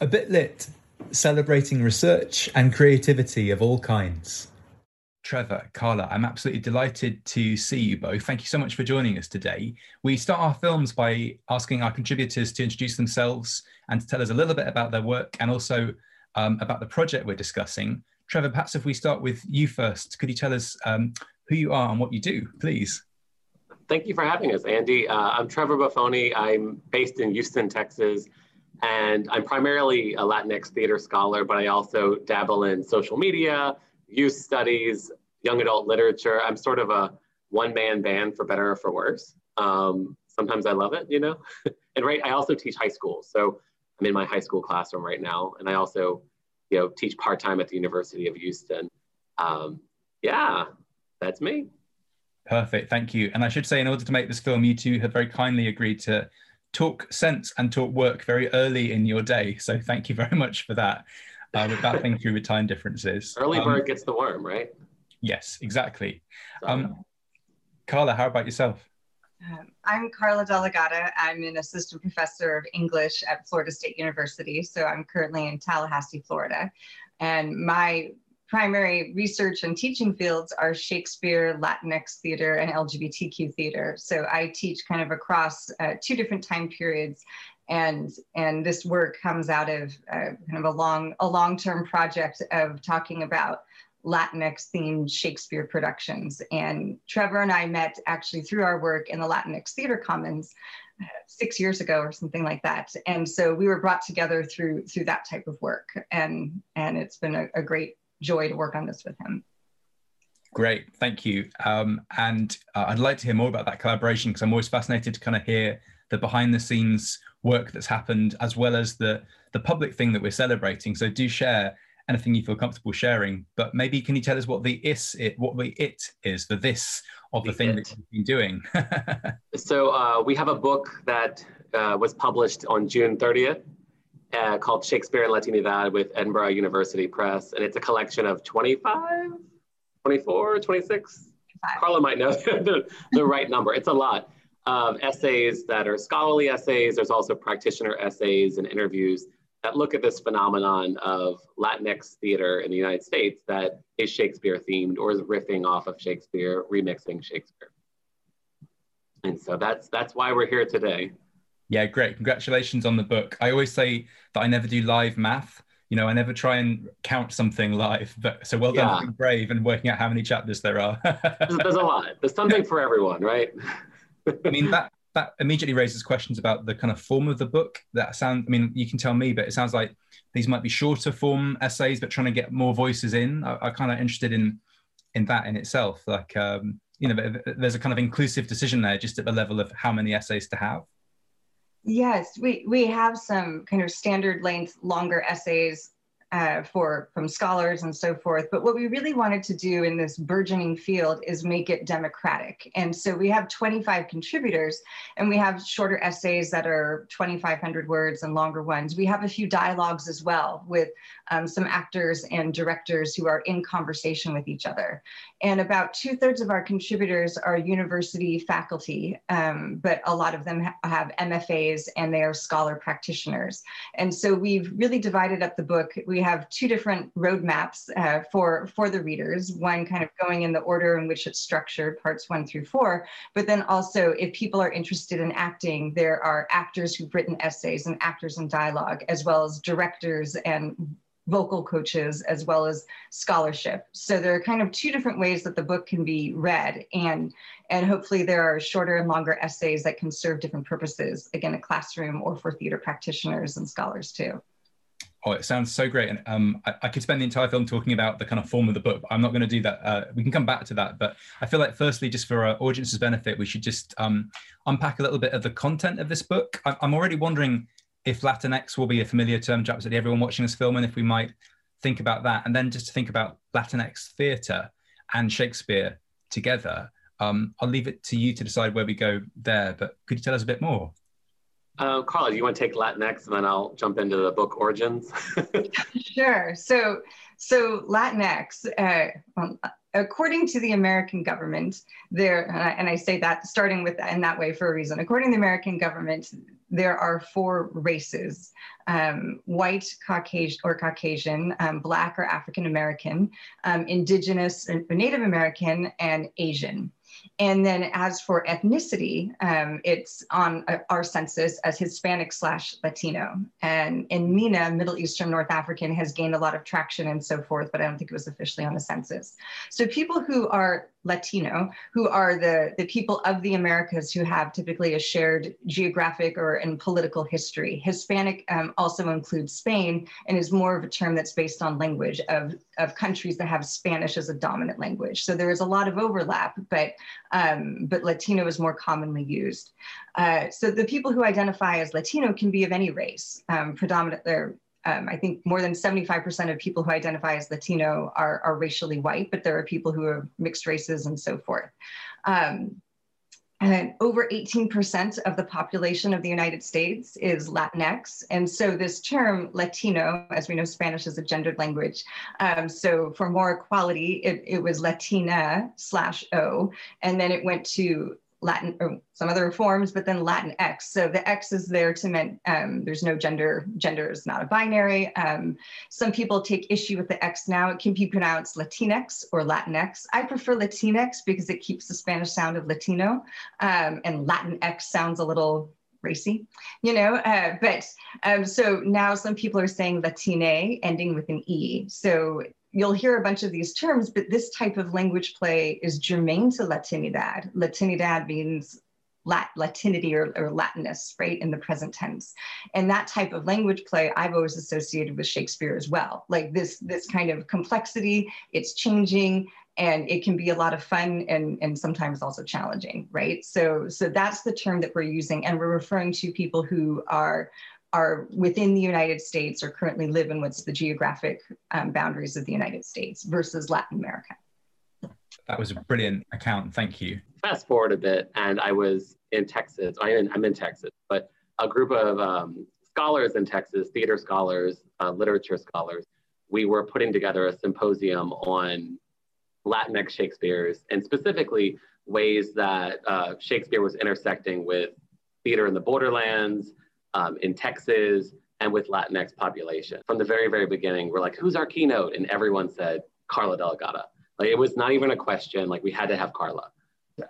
A Bit Lit, celebrating research and creativity of all kinds. Trevor, Carla, I'm absolutely delighted to see you both. Thank you so much for joining us today. We start our films by asking our contributors to introduce themselves and to tell us a little bit about their work and also um, about the project we're discussing. Trevor, perhaps if we start with you first, could you tell us um, who you are and what you do, please? Thank you for having us, Andy. Uh, I'm Trevor Boffone. I'm based in Houston, Texas, and I'm primarily a Latinx theater scholar, but I also dabble in social media, youth studies, young adult literature. I'm sort of a one man band for better or for worse. Um, sometimes I love it, you know? and right, I also teach high school. So I'm in my high school classroom right now. And I also, you know, teach part time at the University of Houston. Um, yeah, that's me. Perfect. Thank you. And I should say, in order to make this film, you two have very kindly agreed to talk sense and talk work very early in your day. So thank you very much for that. Uh, with battling through with time differences. Early um, bird gets the worm, right? Yes, exactly. Um, Carla, how about yourself? Um, I'm Carla Della Gatta. I'm an assistant professor of English at Florida State University. So I'm currently in Tallahassee, Florida. And my primary research and teaching fields are Shakespeare, Latinx theater, and LGBTQ theater. So I teach kind of across uh, two different time periods. And, and this work comes out of uh, kind of a long a long-term project of talking about Latinx themed Shakespeare productions. And Trevor and I met actually through our work in the Latinx Theater Commons uh, six years ago or something like that. And so we were brought together through through that type of work. And and it's been a, a great joy to work on this with him. Great, thank you. Um, and uh, I'd like to hear more about that collaboration because I'm always fascinated to kind of hear the behind the scenes work that's happened as well as the the public thing that we're celebrating. So do share anything you feel comfortable sharing. But maybe can you tell us what the is it what the it is the this of the, the thing it. that you've been doing? so uh, we have a book that uh, was published on June 30th uh, called Shakespeare and Latinidad with Edinburgh University Press. And it's a collection of 25, 24, 26. Carla might know the, the right number. It's a lot of essays that are scholarly essays. There's also practitioner essays and interviews that look at this phenomenon of Latinx theater in the United States that is Shakespeare themed or is riffing off of Shakespeare, remixing Shakespeare. And so that's that's why we're here today. Yeah, great. Congratulations on the book. I always say that I never do live math. You know, I never try and count something live. But so well done yeah. being brave and working out how many chapters there are. there's, a lot. There's something for everyone, right? I mean that that immediately raises questions about the kind of form of the book. That sound. I mean, you can tell me, but it sounds like these might be shorter form essays, but trying to get more voices in. I, am kind of interested in in that in itself. Like, um, you know, there's a kind of inclusive decision there, just at the level of how many essays to have. Yes, we, we have some kind of standard length, longer essays uh, for from scholars and so forth. But what we really wanted to do in this burgeoning field is make it democratic. And so we have 25 contributors, and we have shorter essays that are 2,500 words and longer ones. We have a few dialogues as well with um, some actors and directors who are in conversation with each other. And about two thirds of our contributors are university faculty, um, but a lot of them ha have MFAs and they are scholar practitioners. And so we've really divided up the book. We have two different roadmaps uh, for, for the readers, one kind of going in the order in which it's structured, parts one through four, but then also if people are interested in acting, there are actors who've written essays and actors in dialogue, as well as directors and vocal coaches as well as scholarship. So there are kind of two different ways that the book can be read and and hopefully there are shorter and longer essays that can serve different purposes, again, a classroom or for theater practitioners and scholars too. Oh, it sounds so great. And um, I, I, could spend the entire film talking about the kind of form of the book, but I'm not going to do that. Uh, we can come back to that. But I feel like, firstly, just for our audience's benefit, we should just um, unpack a little bit of the content of this book. I, I'm already wondering if Latinx will be a familiar term to absolutely everyone watching this film, and if we might think about that, and then just to think about Latinx theatre and Shakespeare together. Um, I'll leave it to you to decide where we go there, but could you tell us a bit more? Uh, Carla, do you want to take Latinx and then I'll jump into the book origins? sure. So, so Latinx, uh, well, according to the American government, there, and I say that starting with that in that way for a reason. According to the American government, there are four races um, white, Caucasian, or Caucasian, um, Black or African American, um, Indigenous or Native American, and Asian. And then as for ethnicity, um, it's on uh, our census as Hispanic slash Latino. And in MENA, Middle Eastern North African has gained a lot of traction and so forth, but I don't think it was officially on the census. So people who are Latino, who are the, the people of the Americas who have typically a shared geographic or and political history. Hispanic um, also includes Spain and is more of a term that's based on language of, of countries that have Spanish as a dominant language. So there is a lot of overlap, but, um, but Latino is more commonly used. Uh, so the people who identify as Latino can be of any race, um, predominantly um, I think more than 75% of people who identify as Latino are, are racially white, but there are people who are mixed races and so forth. Um, and over 18% of the population of the United States is Latinx. And so this term Latino, as we know, Spanish is a gendered language. Um, so for more equality, it, it was Latina slash O, and then it went to Latin or some other forms, but then Latin X. So the X is there to mean um, there's no gender. Gender is not a binary. Um, some people take issue with the X now. It can be pronounced Latinx or Latinx. I prefer Latinx because it keeps the Spanish sound of Latino, um, and Latin X sounds a little racy, you know. Uh, but um, so now some people are saying Latine, ending with an E. So you'll hear a bunch of these terms, but this type of language play is germane to Latinidad. Latinidad means Lat- Latinity or, or Latinus, right, in the present tense. And that type of language play I've always associated with Shakespeare as well. Like this, this kind of complexity, it's changing, and it can be a lot of fun and, and sometimes also challenging, right? So, so that's the term that we're using, and we're referring to people who are are within the United States or currently live in what's the geographic um, boundaries of the United States versus Latin America. That was a brilliant account. Thank you. Fast forward a bit, and I was in Texas. I'm in, I'm in Texas, but a group of um, scholars in Texas, theater scholars, uh, literature scholars, we were putting together a symposium on Latinx Shakespeare's and specifically ways that uh, Shakespeare was intersecting with theater in the borderlands, um, in Texas and with Latinx population. From the very, very beginning, we're like, who's our keynote? And everyone said Carla Della Gatta. Like it was not even a question. Like we had to have Carla.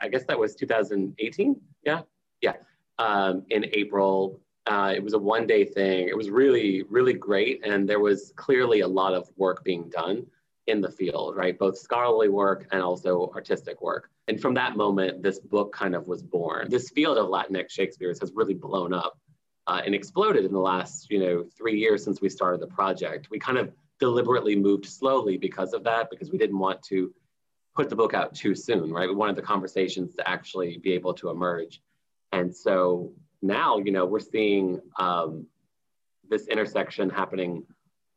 I guess that was 2018. Yeah, yeah. Um, in April, uh, it was a one-day thing. It was really, really great, and there was clearly a lot of work being done in the field, right? Both scholarly work and also artistic work. And from that moment, this book kind of was born. This field of Latinx Shakespeare's has really blown up uh, and exploded in the last, you know, three years since we started the project. We kind of deliberately moved slowly because of that, because we didn't want to put the book out too soon, right? We wanted the conversations to actually be able to emerge. And so now, you know, we're seeing um, this intersection happening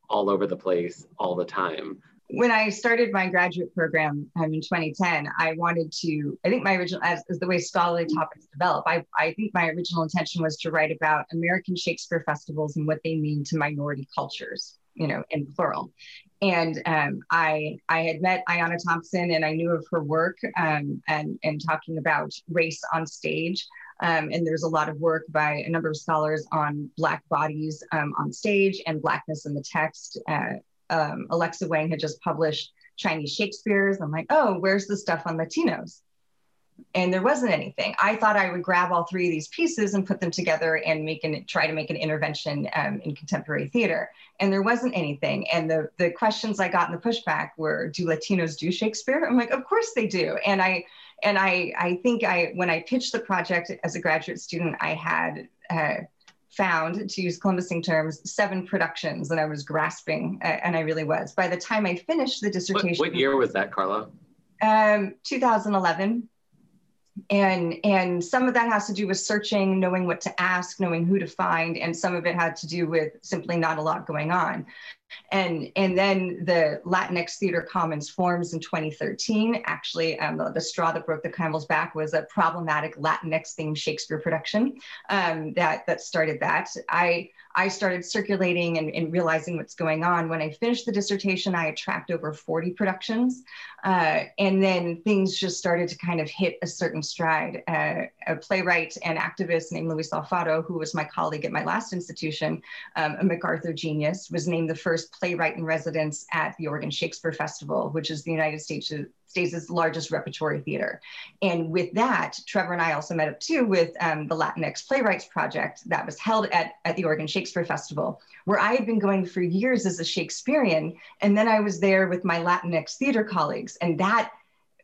all over the place all the time when I started my graduate program um, in 2010, I wanted to, I think my original, as, as, the way scholarly topics develop, I, I think my original intention was to write about American Shakespeare festivals and what they mean to minority cultures, you know, in plural. And um, I, I had met Ayanna Thompson and I knew of her work um, and, and talking about race on stage. Um, and there's a lot of work by a number of scholars on Black bodies um, on stage and Blackness in the text. Uh, um, Alexa Huang had just published Chinese Shakespeare's. I'm like, oh, where's the stuff on Latinos? And there wasn't anything. I thought I would grab all three of these pieces and put them together and make an try to make an intervention um, in contemporary theater. And there wasn't anything. And the the questions I got in the pushback were, do Latinos do Shakespeare? I'm like, of course they do. And I and I I think I when I pitched the project as a graduate student, I had uh, found, to use Columbusing terms, seven productions, and I was grasping, and I really was. By the time I finished the dissertation, what, what year was that, Carla? Um, 2011 and and some of that has to do with searching knowing what to ask knowing who to find and some of it had to do with simply not a lot going on And, and then the Latinx Theater Commons forms in 2013. Actually, um, the, the, straw that broke the camel's back was a problematic Latinx themed Shakespeare production um, that, that started that. I, I started circulating and, and, realizing what's going on. When I finished the dissertation, I tracked over 40 productions. Uh, and then things just started to kind of hit a certain stride. Uh, a playwright and activist named Luis Alfaro, who was my colleague at my last institution, um, a MacArthur genius, was named the first playwright in residence at the Oregon Shakespeare Festival, which is the United States States' largest repertory theater. And with that, Trevor and I also met up too with um, the Latinx Playwrights Project that was held at, at the Oregon Shakespeare Festival, where I had been going for years as a Shakespearean. And then I was there with my Latinx theater colleagues. And that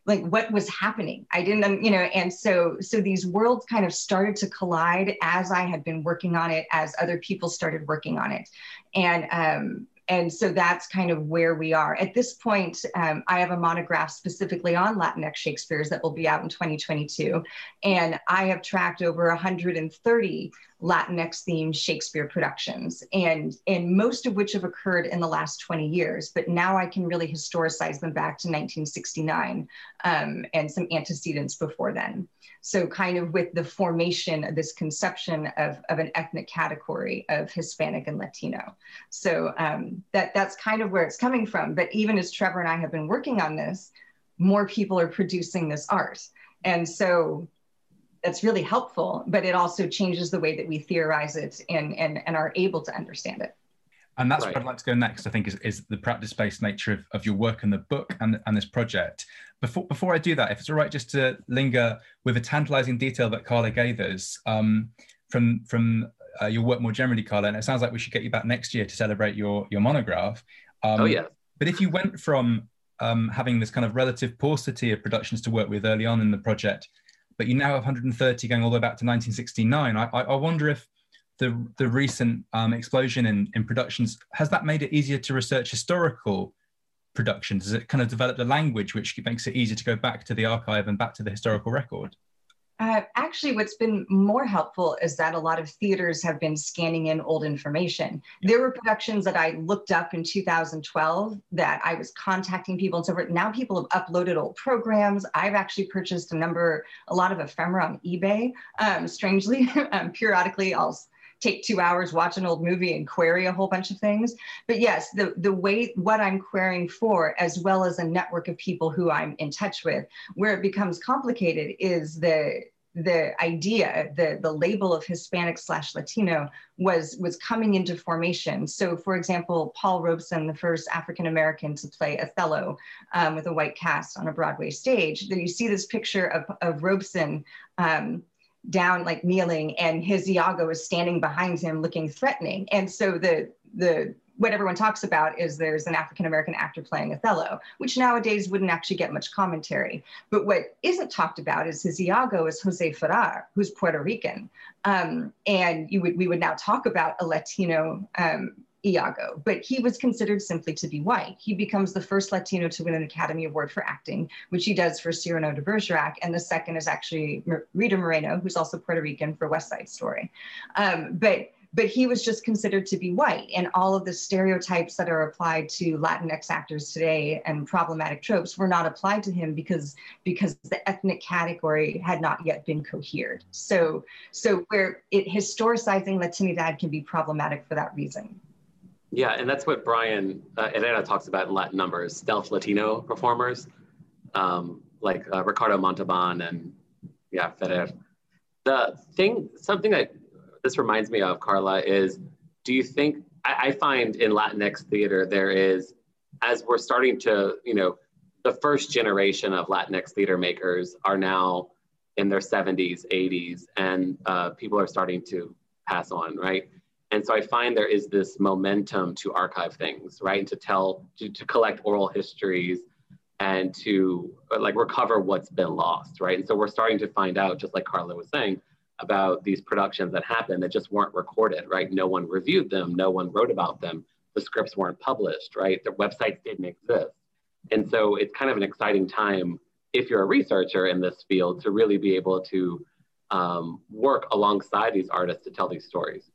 like what was happening i didn't you know and so so these worlds kind of started to collide as i had been working on it as other people started working on it and um and so that's kind of where we are. At this point, um, I have a monograph specifically on Latinx Shakespeare's that will be out in 2022. And I have tracked over 130 Latinx themed Shakespeare productions, and, and most of which have occurred in the last 20 years. But now I can really historicize them back to 1969 um, and some antecedents before then. So, kind of with the formation of this conception of, of an ethnic category of Hispanic and Latino. So, um, that, that's kind of where it's coming from. But even as Trevor and I have been working on this, more people are producing this art. And so that's really helpful, but it also changes the way that we theorize it and, and, and are able to understand it. And that's right. where I'd like to go next, I think, is, is the practice-based nature of, of your work and the book and, and this project. Before, before I do that, if it's all right just to linger with a tantalizing detail that Carla gave us um, from, from uh, your work more generally, Carla, and it sounds like we should get you back next year to celebrate your, your monograph. Um, oh, yeah. But if you went from um, having this kind of relative paucity of productions to work with early on in the project, but you now have 130 going all the way back to 1969, I, I, I wonder if the the recent um, explosion in, in productions has that made it easier to research historical productions? Has it kind of developed a language which makes it easier to go back to the archive and back to the historical record? Uh, actually, what's been more helpful is that a lot of theaters have been scanning in old information. There were productions that I looked up in 2012 that I was contacting people and so forth. Now people have uploaded old programs. I've actually purchased a number, a lot of ephemera on eBay. Um, strangely, um, periodically, I'll take two hours, watch an old movie, and query a whole bunch of things. But yes, the, the way what I'm querying for, as well as a network of people who I'm in touch with, where it becomes complicated is the the idea, the, the label of Hispanic slash Latino was, was coming into formation. So for example, Paul Robeson, the first African-American to play Othello um, with a white cast on a Broadway stage, then you see this picture of, of Robeson um, down like kneeling and his Iago is standing behind him looking threatening. And so the the what everyone talks about is there's an African American actor playing Othello, which nowadays wouldn't actually get much commentary. But what isn't talked about is his Iago is Jose Ferrer, who's Puerto Rican. Um, and you would, we would now talk about a Latino um, Iago, but he was considered simply to be white. He becomes the first Latino to win an Academy Award for acting, which he does for Cyrano de Bergerac. And the second is actually Rita Moreno, who's also Puerto Rican for West Side Story. Um, but but he was just considered to be white and all of the stereotypes that are applied to latinx actors today and problematic tropes were not applied to him because because the ethnic category had not yet been cohered so so where it historicizing latinidad can be problematic for that reason yeah, and that's what Brian uh, Herrera talks about in Latin numbers, stealth Latino performers, um, like uh, Ricardo Montalban and yeah, Ferrer. The thing, something that this reminds me of, Carla, is do you think, I, I find in Latinx theater, there is, as we're starting to, you know, the first generation of Latinx theater makers are now in their 70s, 80s, and uh, people are starting to pass on, right? And so I find there is this momentum to archive things, right? And to tell, to, to collect oral histories and to like recover what's been lost, right? And so we're starting to find out, just like Carla was saying, about these productions that happened that just weren't recorded, right? No one reviewed them, no one wrote about them, the scripts weren't published, right? The websites didn't exist. And so it's kind of an exciting time if you're a researcher in this field to really be able to um, work alongside these artists to tell these stories.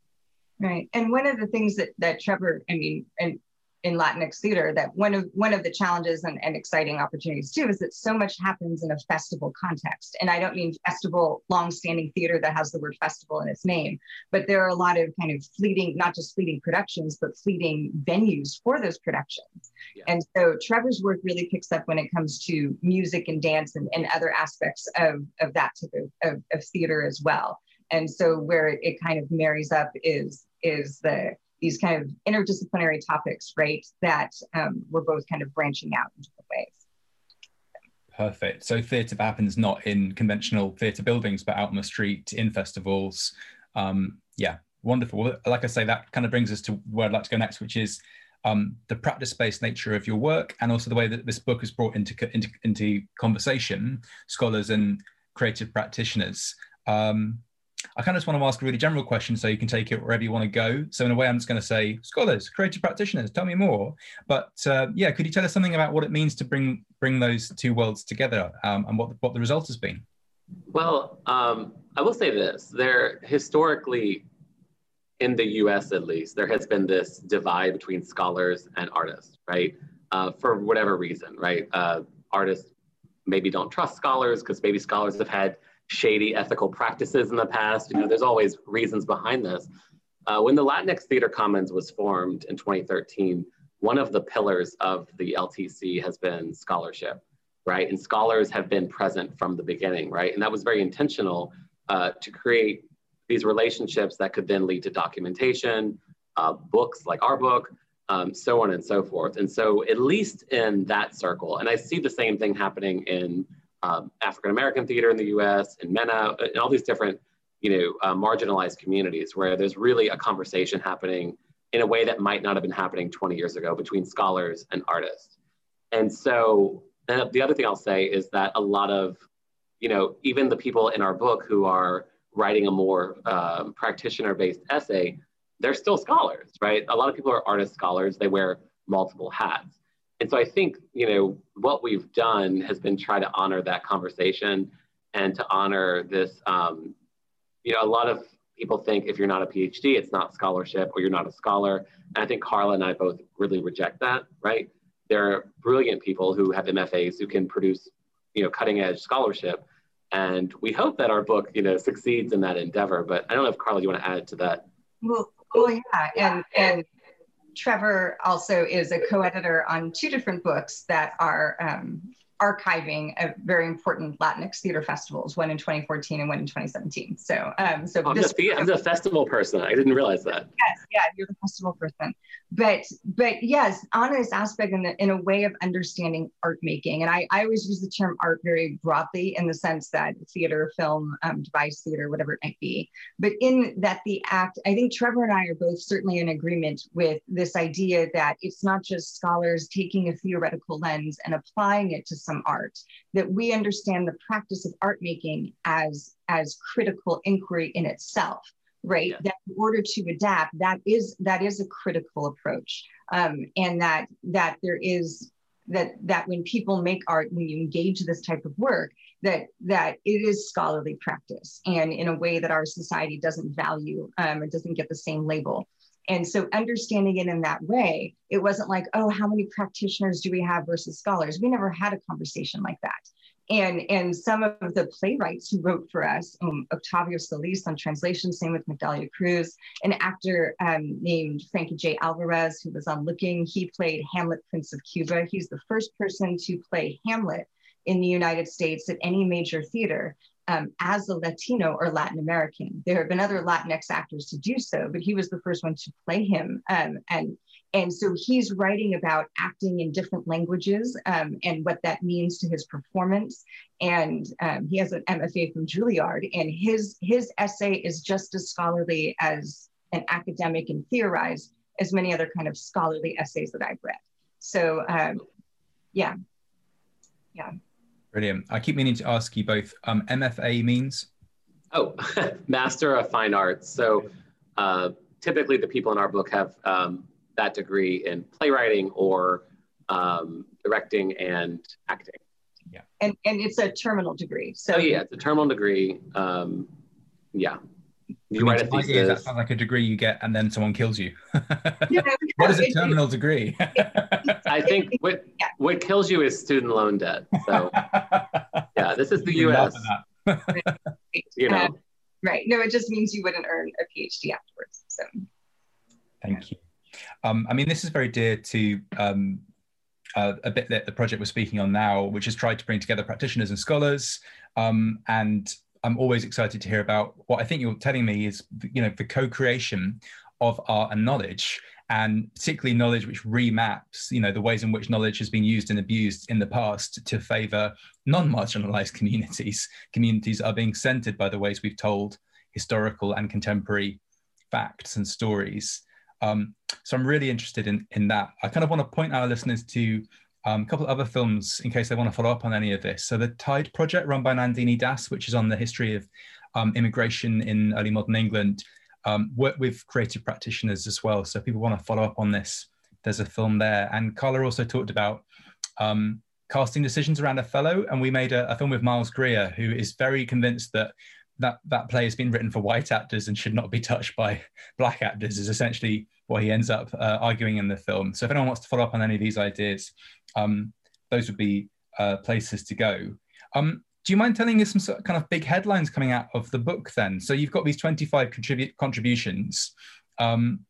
Right. And one of the things that, that Trevor, I mean, and in Latinx theater that one of one of the challenges and, and exciting opportunities too is that so much happens in a festival context. And I don't mean festival long-standing theater that has the word festival in its name, but there are a lot of kind of fleeting, not just fleeting productions, but fleeting venues for those productions. Yeah. And so Trevor's work really picks up when it comes to music and dance and, and other aspects of, of that type of, of, of theater as well. And so where it kind of marries up is is the these kind of interdisciplinary topics, right? That um, we're both kind of branching out in different ways. Perfect. So theatre happens not in conventional theatre buildings, but out on the street, in festivals. Um, yeah, wonderful. Like I say, that kind of brings us to where I'd like to go next, which is um, the practice-based nature of your work, and also the way that this book is brought into into, into conversation, scholars and creative practitioners. Um, I kind of just want to ask a really general question so you can take it wherever you want to go. So in a way, I'm just going to say, scholars, creative practitioners, tell me more. But uh, yeah, could you tell us something about what it means to bring bring those two worlds together um, and what what the result has been? Well, um, I will say this: there historically, in the U.S. at least, there has been this divide between scholars and artists, right? Uh, for whatever reason, right? Uh, artists maybe don't trust scholars because maybe scholars have had shady ethical practices in the past. You know, there's always reasons behind this. Uh, when the Latinx Theater Commons was formed in 2013, one of the pillars of the LTC has been scholarship, right? And scholars have been present from the beginning, right? And that was very intentional uh, to create these relationships that could then lead to documentation, uh, books like our book, um, so on and so forth. And so, at least in that circle, and I see the same thing happening in um, African American theater in the US and MENA and all these different, you know, uh, marginalized communities where there's really a conversation happening in a way that might not have been happening 20 years ago between scholars and artists. And so and the other thing I'll say is that a lot of, you know, even the people in our book who are writing a more um, practitioner-based essay, they're still scholars, right? A lot of people are artist scholars. They wear multiple hats. And so I think, you know, what we've done has been try to honor that conversation and to honor this, um, you know, a lot of people think if you're not a PhD, it's not scholarship or you're not a scholar. And I think Carla and I both really reject that, right? There are brilliant people who have MFAs who can produce, you know, cutting edge scholarship. And we hope that our book, you know, succeeds in that endeavor. But I don't know if Carla, you want to add to that? Well, well yeah. And, and Trevor also is a co-editor on two different books that are um, archiving a very important Latinx theater festivals, one in 2014 and one in 2017. So, um, so I'm, this, the, I'm the festival person. I didn't realize that. Yes, yeah, you're the festival person. But, but yes, on this aspect in, the, in a way of understanding art making, and I, I always use the term art very broadly in the sense that theater, film, um, devised theater, whatever it might be. But in that the act, I think Trevor and I are both certainly in agreement with this idea that it's not just scholars taking a theoretical lens and applying it to some art, that we understand the practice of art making as, as critical inquiry in itself right yeah. that in order to adapt that is that is a critical approach um, and that that there is that that when people make art when you engage this type of work that that it is scholarly practice and in a way that our society doesn't value um, it doesn't get the same label and so understanding it in that way, it wasn't like, oh, how many practitioners do we have versus scholars? We never had a conversation like that. And, and some of the playwrights who wrote for us, um, Octavio Solis on translation, same with Migdalia Cruz, an actor um, named Frankie J. Alvarez, who was on Looking, he played Hamlet, Prince of Cuba. He's the first person to play Hamlet in the United States at any major theater um, as a Latino or Latin American. There have been other Latinx actors to do so, but he was the first one to play him. Um, and, and so he's writing about acting in different languages um, and what that means to his performance. And um, he has an MFA from Juilliard, and his, his essay is just as scholarly as an academic and theorized as many other kind of scholarly essays that I've read. So, um, yeah, yeah. Brilliant. I keep meaning to ask you both. Um, MFA means? Oh, Master of Fine Arts. So uh, typically, the people in our book have um, that degree in playwriting or um, directing and acting. Yeah. And and it's a terminal degree. So oh, yeah, it's a terminal degree. Um, yeah. You write a thesis. that sounds like a degree you get, and then someone kills you. yeah, what is a terminal degree? I think what what kills you is student loan debt. So yeah, this is the U.S. you know, uh, right? No, it just means you wouldn't earn a PhD afterwards. So thank you. Um, I mean, this is very dear to um, uh, a bit that the project we're speaking on now, which has tried to bring together practitioners and scholars. Um, and I'm always excited to hear about what I think you're telling me is, you know, the co-creation of art and knowledge, and particularly knowledge which remaps, you know, the ways in which knowledge has been used and abused in the past to favor non-marginalized communities. Communities are being centered by the ways we've told historical and contemporary facts and stories. Um, so I'm really interested in, in that. I kind of want to point our listeners to um, a couple of other films in case they want to follow up on any of this. So the Tide Project run by Nandini Das, which is on the history of um, immigration in early modern England, um, work with creative practitioners as well. So if people want to follow up on this, there's a film there. And Carla also talked about um, casting decisions around Othello, and we made a, a film with Miles Grier, who is very convinced that that that play has been written for white actors and should not be touched by black actors is essentially what he ends up uh, arguing in the film. So if anyone wants to follow up on any of these ideas, um, those would be uh, places to go. Um, do you mind telling us some sort of kind of big headlines coming out of the book then? So you've got these 25 contribute contributions, um,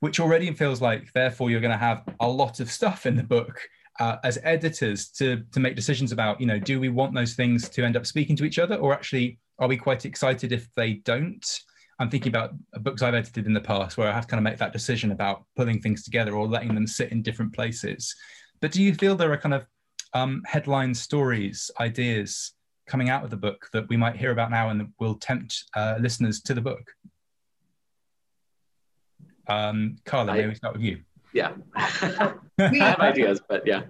which already feels like therefore you're going to have a lot of stuff in the book uh, as editors to, to make decisions about, you know, do we want those things to end up speaking to each other or actually are we quite excited if they don't? I'm thinking about books I've edited in the past where I have to kind of make that decision about pulling things together or letting them sit in different places. But do you feel there are kind of um, headline stories, ideas coming out of the book that we might hear about now and will tempt uh, listeners to the book? Um, Carla, I, maybe we start with you. Yeah, I have ideas, but yeah.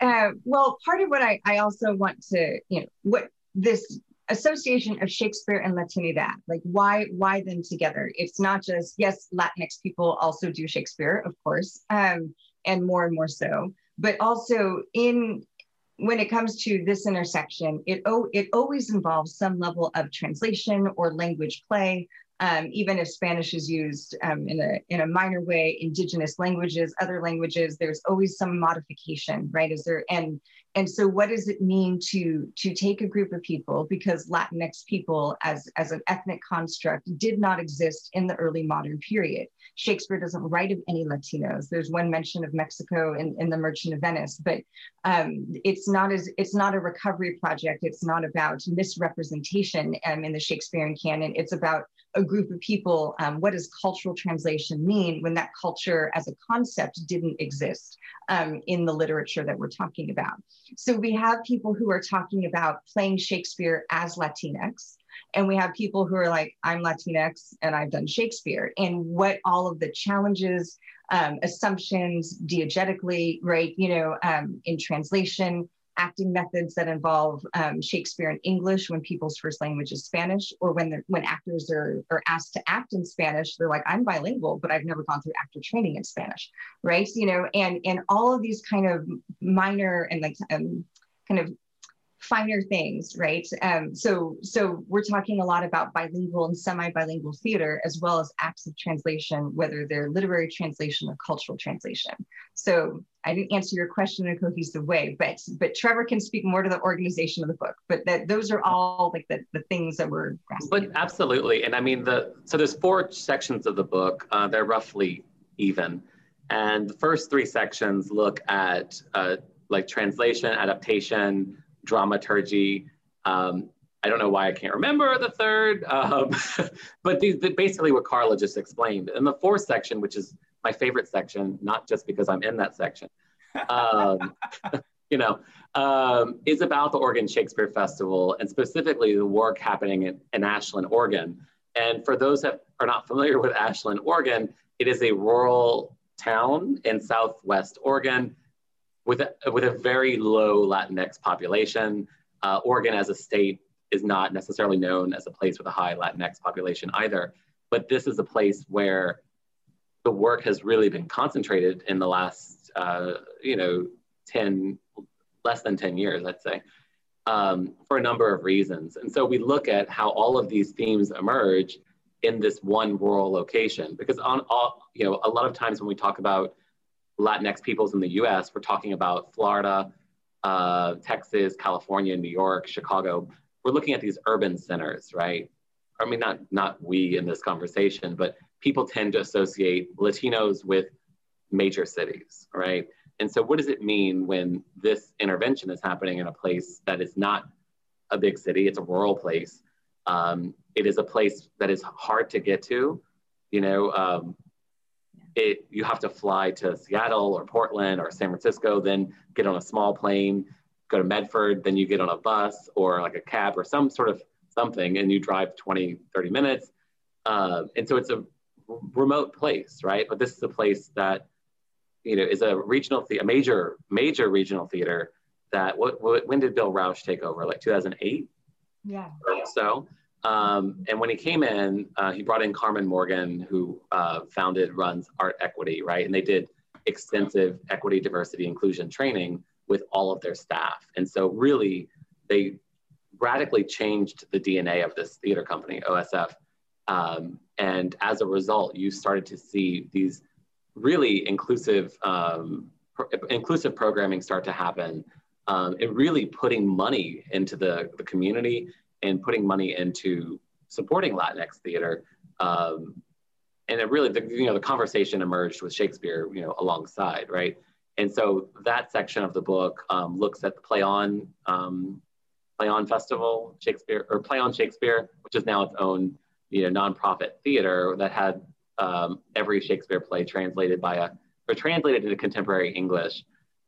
Uh, well, part of what I, I also want to, you know, what this association of Shakespeare and Latinidad. Like why why them together? It's not just yes, Latinx people also do Shakespeare, of course, um, and more and more so, but also in when it comes to this intersection, it oh it always involves some level of translation or language play. Um, even if Spanish is used um, in a in a minor way, indigenous languages, other languages, there's always some modification, right? Is there and and so what does it mean to to take a group of people? Because latinx people as as an ethnic construct did not exist in the early modern period. Shakespeare doesn't write of any latinos. There's one mention of mexico in, in the merchant of venice but um, it's not as it's not a recovery project. It's not about misrepresentation um, in the shakespearean canon. It's about a group of people um, what does cultural translation mean when that culture as a concept didn't exist um, in the literature that we're talking about so we have people who are talking about playing Shakespeare as Latinx. And we have people who are like, I'm Latinx and I've done Shakespeare, and what all of the challenges, um, assumptions, diegetically, right, you know, um, in translation, acting methods that involve um, Shakespeare in English when people's first language is Spanish, or when when actors are, are asked to act in Spanish, they're like, I'm bilingual, but I've never gone through actor training in Spanish, right? You know, and and all of these kind of minor and like um, kind of finer things, right? Um, so, so we're talking a lot about bilingual and semi-bilingual theater, as well as acts of translation, whether they're literary translation or cultural translation. So, I didn't answer your question in a cohesive way, but but Trevor can speak more to the organization of the book. But that those are all like the, the things that we're. But absolutely, and I mean the so there's four sections of the book. Uh, they're roughly even, and the first three sections look at uh, like translation, adaptation, dramaturgy. Um, I don't know why I can't remember the third, um, but these, basically what Carla just explained. And the fourth section, which is my favorite section, not just because I'm in that section, um, you know, um, is about the Oregon Shakespeare Festival and specifically the work happening in, in Ashland, Oregon. And for those that are not familiar with Ashland, Oregon, it is a rural town in Southwest Oregon with a, with a very low Latinx population. Uh, Oregon as a state is not necessarily known as a place with a high Latinx population either, but this is a place where the work has really been concentrated in the last, uh, you know, 10, less than 10 years, let's say, um, for a number of reasons. And so we look at how all of these themes emerge in this one rural location. Because on all, you know, a lot of times when we talk about Latinx peoples in the US, we're talking about Florida, uh, Texas, California, New York, Chicago. We're looking at these urban centers, right? I mean, not, not we in this conversation, but people tend to associate Latinos with major cities, right? And so, what does it mean when this intervention is happening in a place that is not a big city? It's a rural place. Um, it is a place that is hard to get to. You know, um, it you have to fly to Seattle or Portland or San Francisco, then get on a small plane, go to Medford, then you get on a bus or like a cab or some sort of something, and you drive 20, 30 minutes. Uh, and so it's a remote place, right? But this is a place that you know is a regional, the- a major, major regional theater. That what, what when did Bill Rauch take over? Like 2008. Yeah. So um, and when he came in, uh, he brought in Carmen Morgan, who uh, founded, runs Art Equity, right? And they did extensive equity, diversity, inclusion training with all of their staff. And so, really, they radically changed the DNA of this theater company, OSF. Um, and as a result, you started to see these really inclusive, um, inclusive programming start to happen. Um, and really putting money into the, the community and putting money into supporting Latinx theater. Um, and it really, the, you know, the conversation emerged with Shakespeare, you know, alongside, right? And so that section of the book um, looks at the Play On, um, Play On Festival, Shakespeare, or Play On Shakespeare, which is now its own, you know, nonprofit theater that had um, every Shakespeare play translated by a, or translated into contemporary English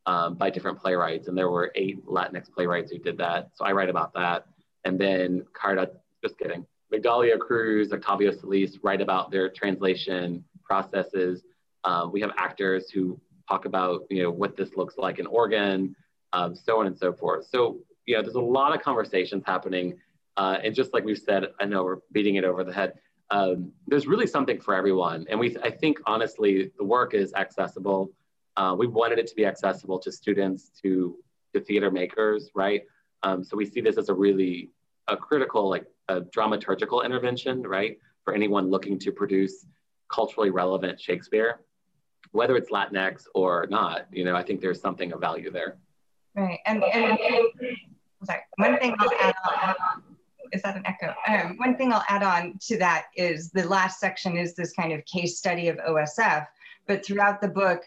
um, by different playwrights. And there were eight Latinx playwrights who did that. So I write about that and then Carta, just kidding, Migdalia Cruz, Octavio Solis write about their translation processes. Um, we have actors who talk about you know what this looks like in Oregon, um, so on and so forth. So you know, there's a lot of conversations happening, uh, and just like we've said, I know we're beating it over the head. Um, there's really something for everyone, and we I think honestly the work is accessible. Uh, we wanted it to be accessible to students, to to theater makers, right? Um, so we see this as a really a critical, like a dramaturgical intervention, right? For anyone looking to produce culturally relevant Shakespeare, whether it's Latinx or not, you know, I think there's something of value there. Right. And, and sorry, one thing I'll add on, is that an echo? Um, one thing I'll add on to that is the last section is this kind of case study of OSF, but throughout the book,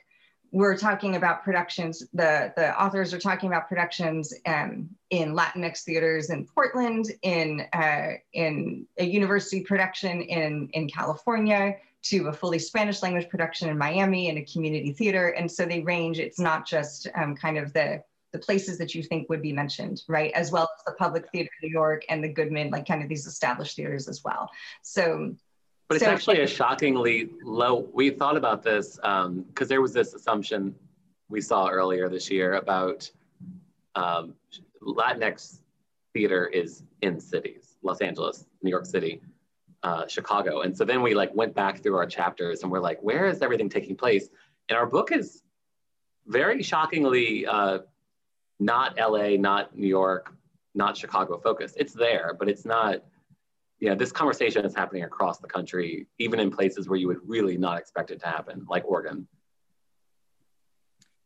we're talking about productions. The the authors are talking about productions um, in Latinx theaters in Portland, in uh, in a university production in in California, to a fully Spanish language production in Miami, in a community theater, and so they range. It's not just um, kind of the the places that you think would be mentioned, right? As well as the Public Theater New York and the Goodman, like kind of these established theaters as well. So but it's So- actually a shockingly low. We thought about this because there was this assumption we saw earlier this year about um, Latinx theater is in cities, Los Angeles, New York City, uh, Chicago, and so then we like went back through our chapters and we're like, where is everything taking place? And our book is very shockingly uh, not LA, not New York, not Chicago focused. It's there, but it's not yeah, this conversation is happening across the country, even in places where you would really not expect it to happen, like Oregon.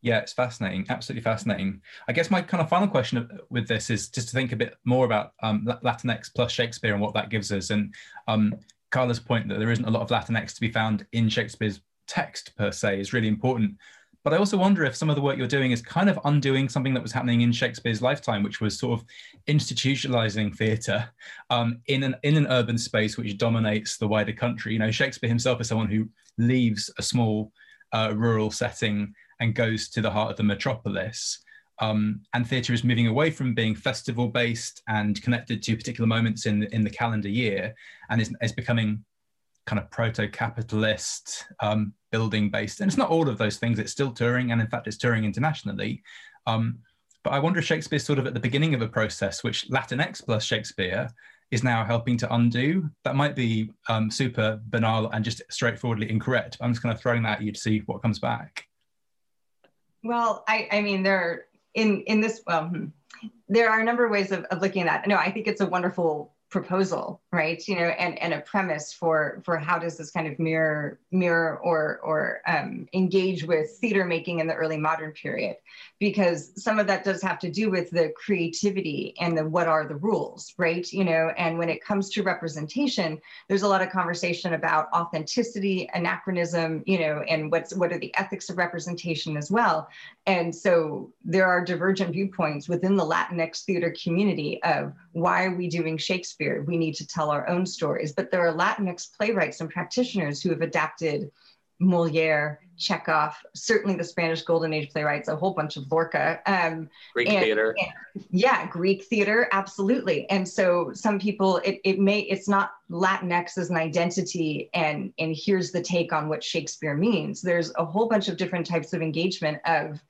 Yeah, it's fascinating, absolutely fascinating. I guess my kind of final question with this is just to think a bit more about um, Latinx plus Shakespeare and what that gives us. And um, Carla's point that there isn't a lot of Latinx to be found in Shakespeare's text per se is really important. But I also wonder if some of the work you're doing is kind of undoing something that was happening in Shakespeare's lifetime, which was sort of institutionalizing theatre um, in an in an urban space which dominates the wider country. You know, Shakespeare himself is someone who leaves a small uh, rural setting and goes to the heart of the metropolis. Um, and theatre is moving away from being festival based and connected to particular moments in in the calendar year, and is, is becoming kind of proto-capitalist, um, building-based. And it's not all of those things. It's still touring, and in fact, it's touring internationally. Um, but I wonder if Shakespeare's sort of at the beginning of a process, which Latinx plus Shakespeare is now helping to undo. That might be um, super banal and just straightforwardly incorrect. I'm just kind of throwing that at you to see what comes back. Well, I, I mean, there in in this well, hmm, there are a number of ways of, of looking at that. No, I think it's a wonderful proposal right? You know and and a premise for for how does this kind of mirror mirror or or um, engage with theater making in the early modern period? Because some of that does have to do with the creativity and the what are the rules right? You know and when it comes to representation there's a lot of conversation about authenticity anachronism you know and what's what are the ethics of representation as well. And so there are divergent viewpoints within the latinx theater community of why are we doing shakespeare Shakespeare. We need to tell our own stories. But there are Latinx playwrights and practitioners who have adapted Moliere, Chekhov, certainly the Spanish Golden Age playwrights, a whole bunch of Lorca. Um, Greek and, theater. And, yeah, Greek theater, absolutely. And so some people, it, it may, it's not Latinx as an identity and, and here's the take on what Shakespeare means. There's a whole bunch of different types of engagement of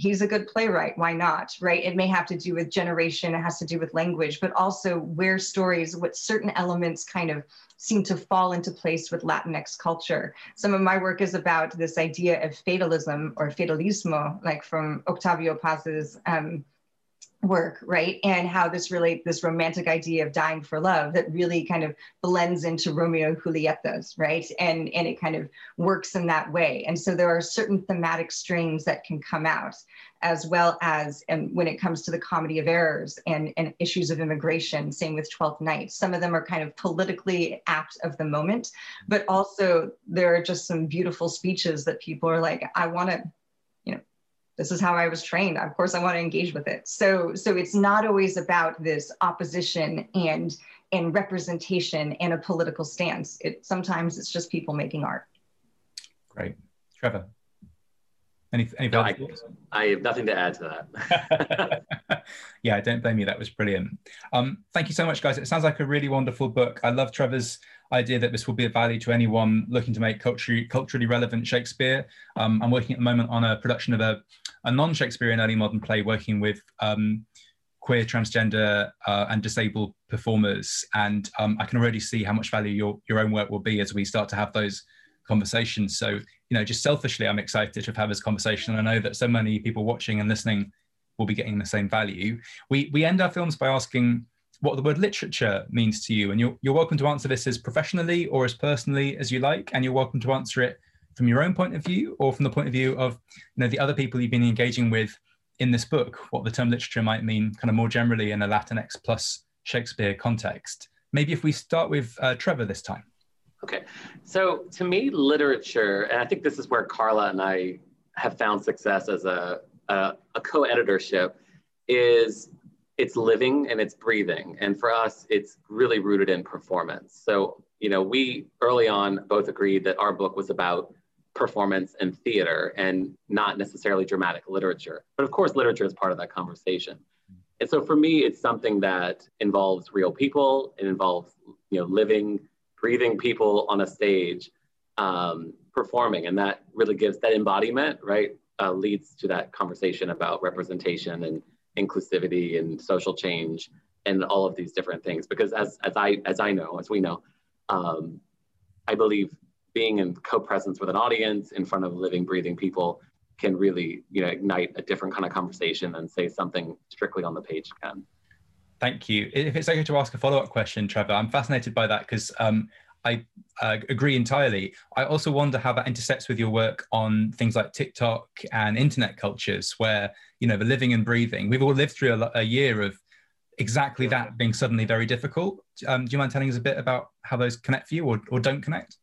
he's a good playwright why not right? It may have to do with generation it has to do with language but also where stories what certain elements kind of seem to fall into place with latinx culture. Some of my work is about this idea of fatalism or fatalismo like from octavio paz's um, work right? And how this relate this romantic idea of dying for love that really kind of blends into romeo and julietas right? And and it kind of works in that way. And so there are certain thematic strains that can come out as well as and when it comes to the comedy of errors and and issues of immigration same with 12th night. Some of them are kind of politically apt of the moment but also there are just some beautiful speeches that people are like i want to this is how I was trained. Of course, I want to engage with it. So, so it's not always about this opposition and and representation and a political stance. It sometimes it's just people making art. Great, Trevor. Any, any no, I, I, have nothing to add to that. yeah, I don't blame you. That was brilliant. Um, thank you so much, guys. It sounds like a really wonderful book. I love Trevor's idea that this will be of value to anyone looking to make culturally, culturally relevant Shakespeare. Um, I'm working at the moment on a production of a, a non-Shakespearean early modern play working with um, queer, transgender uh, and disabled performers. And um, I can already see how much value your, your own work will be as we start to have those conversations. So, you know, just selfishly, I'm excited to have this conversation. I know that so many people watching and listening will be getting the same value. We, we end our films by asking what the word literature means to you. And you're, you're welcome to answer this as professionally or as personally as you like. And you're welcome to answer it from your own point of view or from the point of view of you know the other people you've been engaging with in this book, what the term literature might mean kind of more generally in a Latinx plus Shakespeare context. Maybe if we start with uh, Trevor this time. Okay. So to me, literature, and I think this is where Carla and I have found success as a, a, a co-editorship, is it's living and it's breathing. And for us, it's really rooted in performance. So, you know, we early on both agreed that our book was about performance and theater and not necessarily dramatic literature. But of course, literature is part of that conversation. And so for me, it's something that involves real people. It involves, you know, living, breathing people on a stage um, performing. And that really gives that embodiment, right, uh, leads to that conversation about representation and inclusivity and social change and all of these different things. Because as, as I as I know, as we know, um, I believe being in co-presence with an audience in front of living, breathing people can really you know ignite a different kind of conversation than say something strictly on the page can. Thank you. If it's okay to ask a follow-up question, Trevor, I'm fascinated by that because um, I uh, agree entirely. I also wonder how that intersects with your work on things like TikTok and internet cultures, where you know the living and breathing. We've all lived through a, a year of exactly that being suddenly very difficult. Um, do you mind telling us a bit about how those connect for you, or, or don't connect?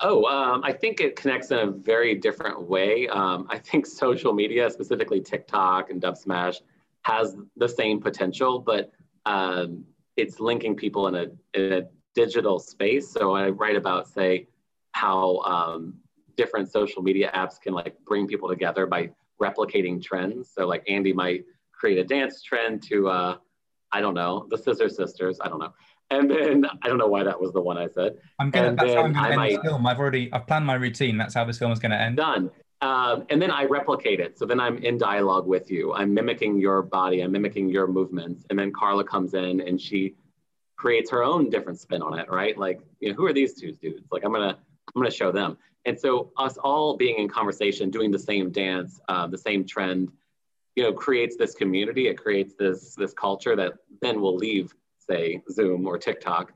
Oh, um, I think it connects in a very different way. Um, I think social media, specifically TikTok and Dubsmash, has the same potential, but um, it's linking people in a, in a digital space. So I write about, say, how um, different social media apps can like bring people together by replicating trends. So like Andy might create a dance trend to, uh, I don't know, the Scissor Sisters. I don't know. And then I don't know why that was the one I said. I'm gonna. And that's how I'm gonna end might, this film. I've already. I've planned my routine. That's how this film is gonna end. Done. Um, and then I replicate it. So then I'm in dialogue with you. I'm mimicking your body. I'm mimicking your movements. And then Carla comes in and she creates her own different spin on it, right? Like, you know, who are these two dudes? Like, I'm gonna, I'm gonna show them. And so us all being in conversation, doing the same dance, uh, the same trend, you know, creates this community. It creates this this culture that then will leave say Zoom or TikTok,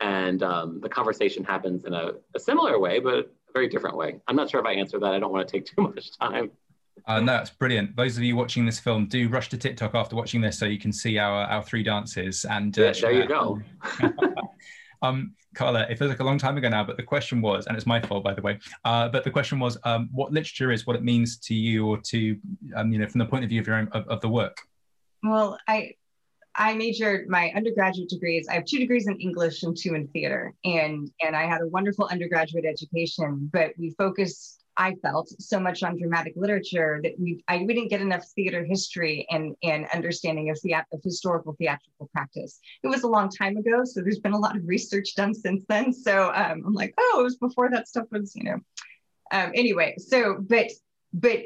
and um, the conversation happens in a, a, similar way, but a very different way. I'm not sure if I answered that. I don't want to take too much time. Uh, no, that's brilliant. Those of you watching this film, do rush to TikTok after watching this so you can see our our three dances. And uh, yeah, there you go. um, Carla, it feels like a long time ago now, but the question was, and it's my fault, by the way, uh, but the question was um, what literature is, what it means to you, or to, um, you know, from the point of view of your own, of, of the work. Well, I I majored my undergraduate degrees. I have two degrees in English and two in theater, and and I had a wonderful undergraduate education. But we focused, I felt, so much on dramatic literature that we I we didn't get enough theater history and and understanding of of historical theatrical practice. It was a long time ago, so there's been a lot of research done since then. So um, I'm like, oh, it was before that stuff was, you know. Um, anyway, so but but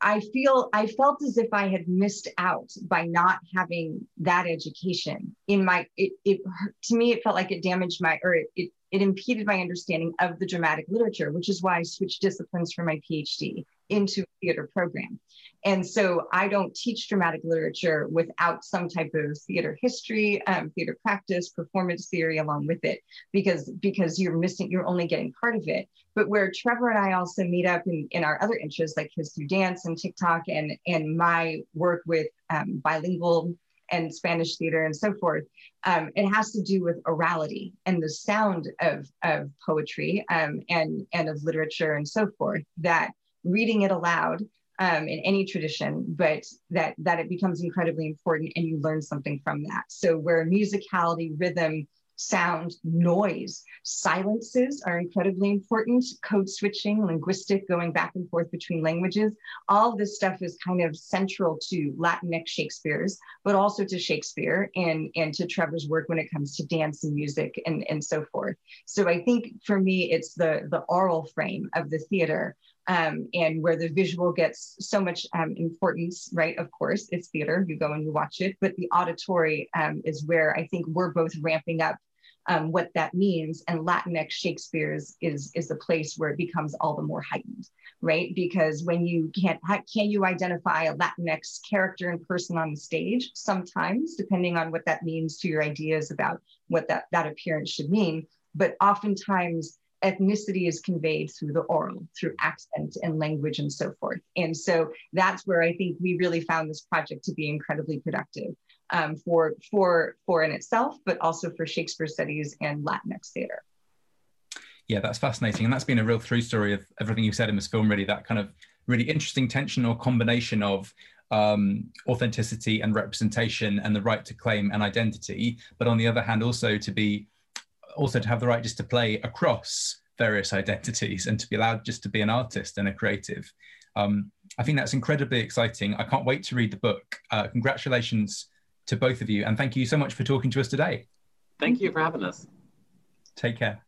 I feel I felt as if I had missed out by not having that education in my it, it to me it felt like it damaged my or it, it it impeded my understanding of the dramatic literature, which is why I switched disciplines for my PhD into a theater program. And so I don't teach dramatic literature without some type of theater history, um, theater practice, performance theory along with it, because because you're missing, you're only getting part of it. But where Trevor and I also meet up in, in our other interests, like his through dance and TikTok, and and my work with um, bilingual and Spanish theater and so forth, um, it has to do with orality and the sound of, of poetry um, and, and of literature and so forth, that reading it aloud um, in any tradition, but that, that it becomes incredibly important and you learn something from that. So where musicality, rhythm, sound, noise. Silences are incredibly important, code switching, linguistic, going back and forth between languages. All this stuff is kind of central to Latinx Shakespeare's, but also to Shakespeare and, and to Trevor's work when it comes to dance and music and, and so forth. So I think for me, it's the, the oral frame of the theater um, and where the visual gets so much um, importance, right? Of course, it's theater, you go and you watch it, but the auditory um, is where I think we're both ramping up um, what that means. And Latinx Shakespeare's is, is the place where it becomes all the more heightened, right? Because when you can't, can you identify a Latinx character and person on the stage? Sometimes, depending on what that means to your ideas about what that, that appearance should mean. But oftentimes, ethnicity is conveyed through the oral, through accent and language and so forth. And so that's where I think we really found this project to be incredibly productive um, for, for, for in itself, but also for Shakespeare studies and Latinx theater. Yeah, that's fascinating. And that's been a real through story of everything you've said in this film, really, that kind of really interesting tension or combination of um, authenticity and representation and the right to claim an identity, but on the other hand, also to be also to have the right just to play across various identities and to be allowed just to be an artist and a creative. Um, I think that's incredibly exciting. I can't wait to read the book. Uh, congratulations to both of you. And thank you so much for talking to us today. Thank you for having us. Take care.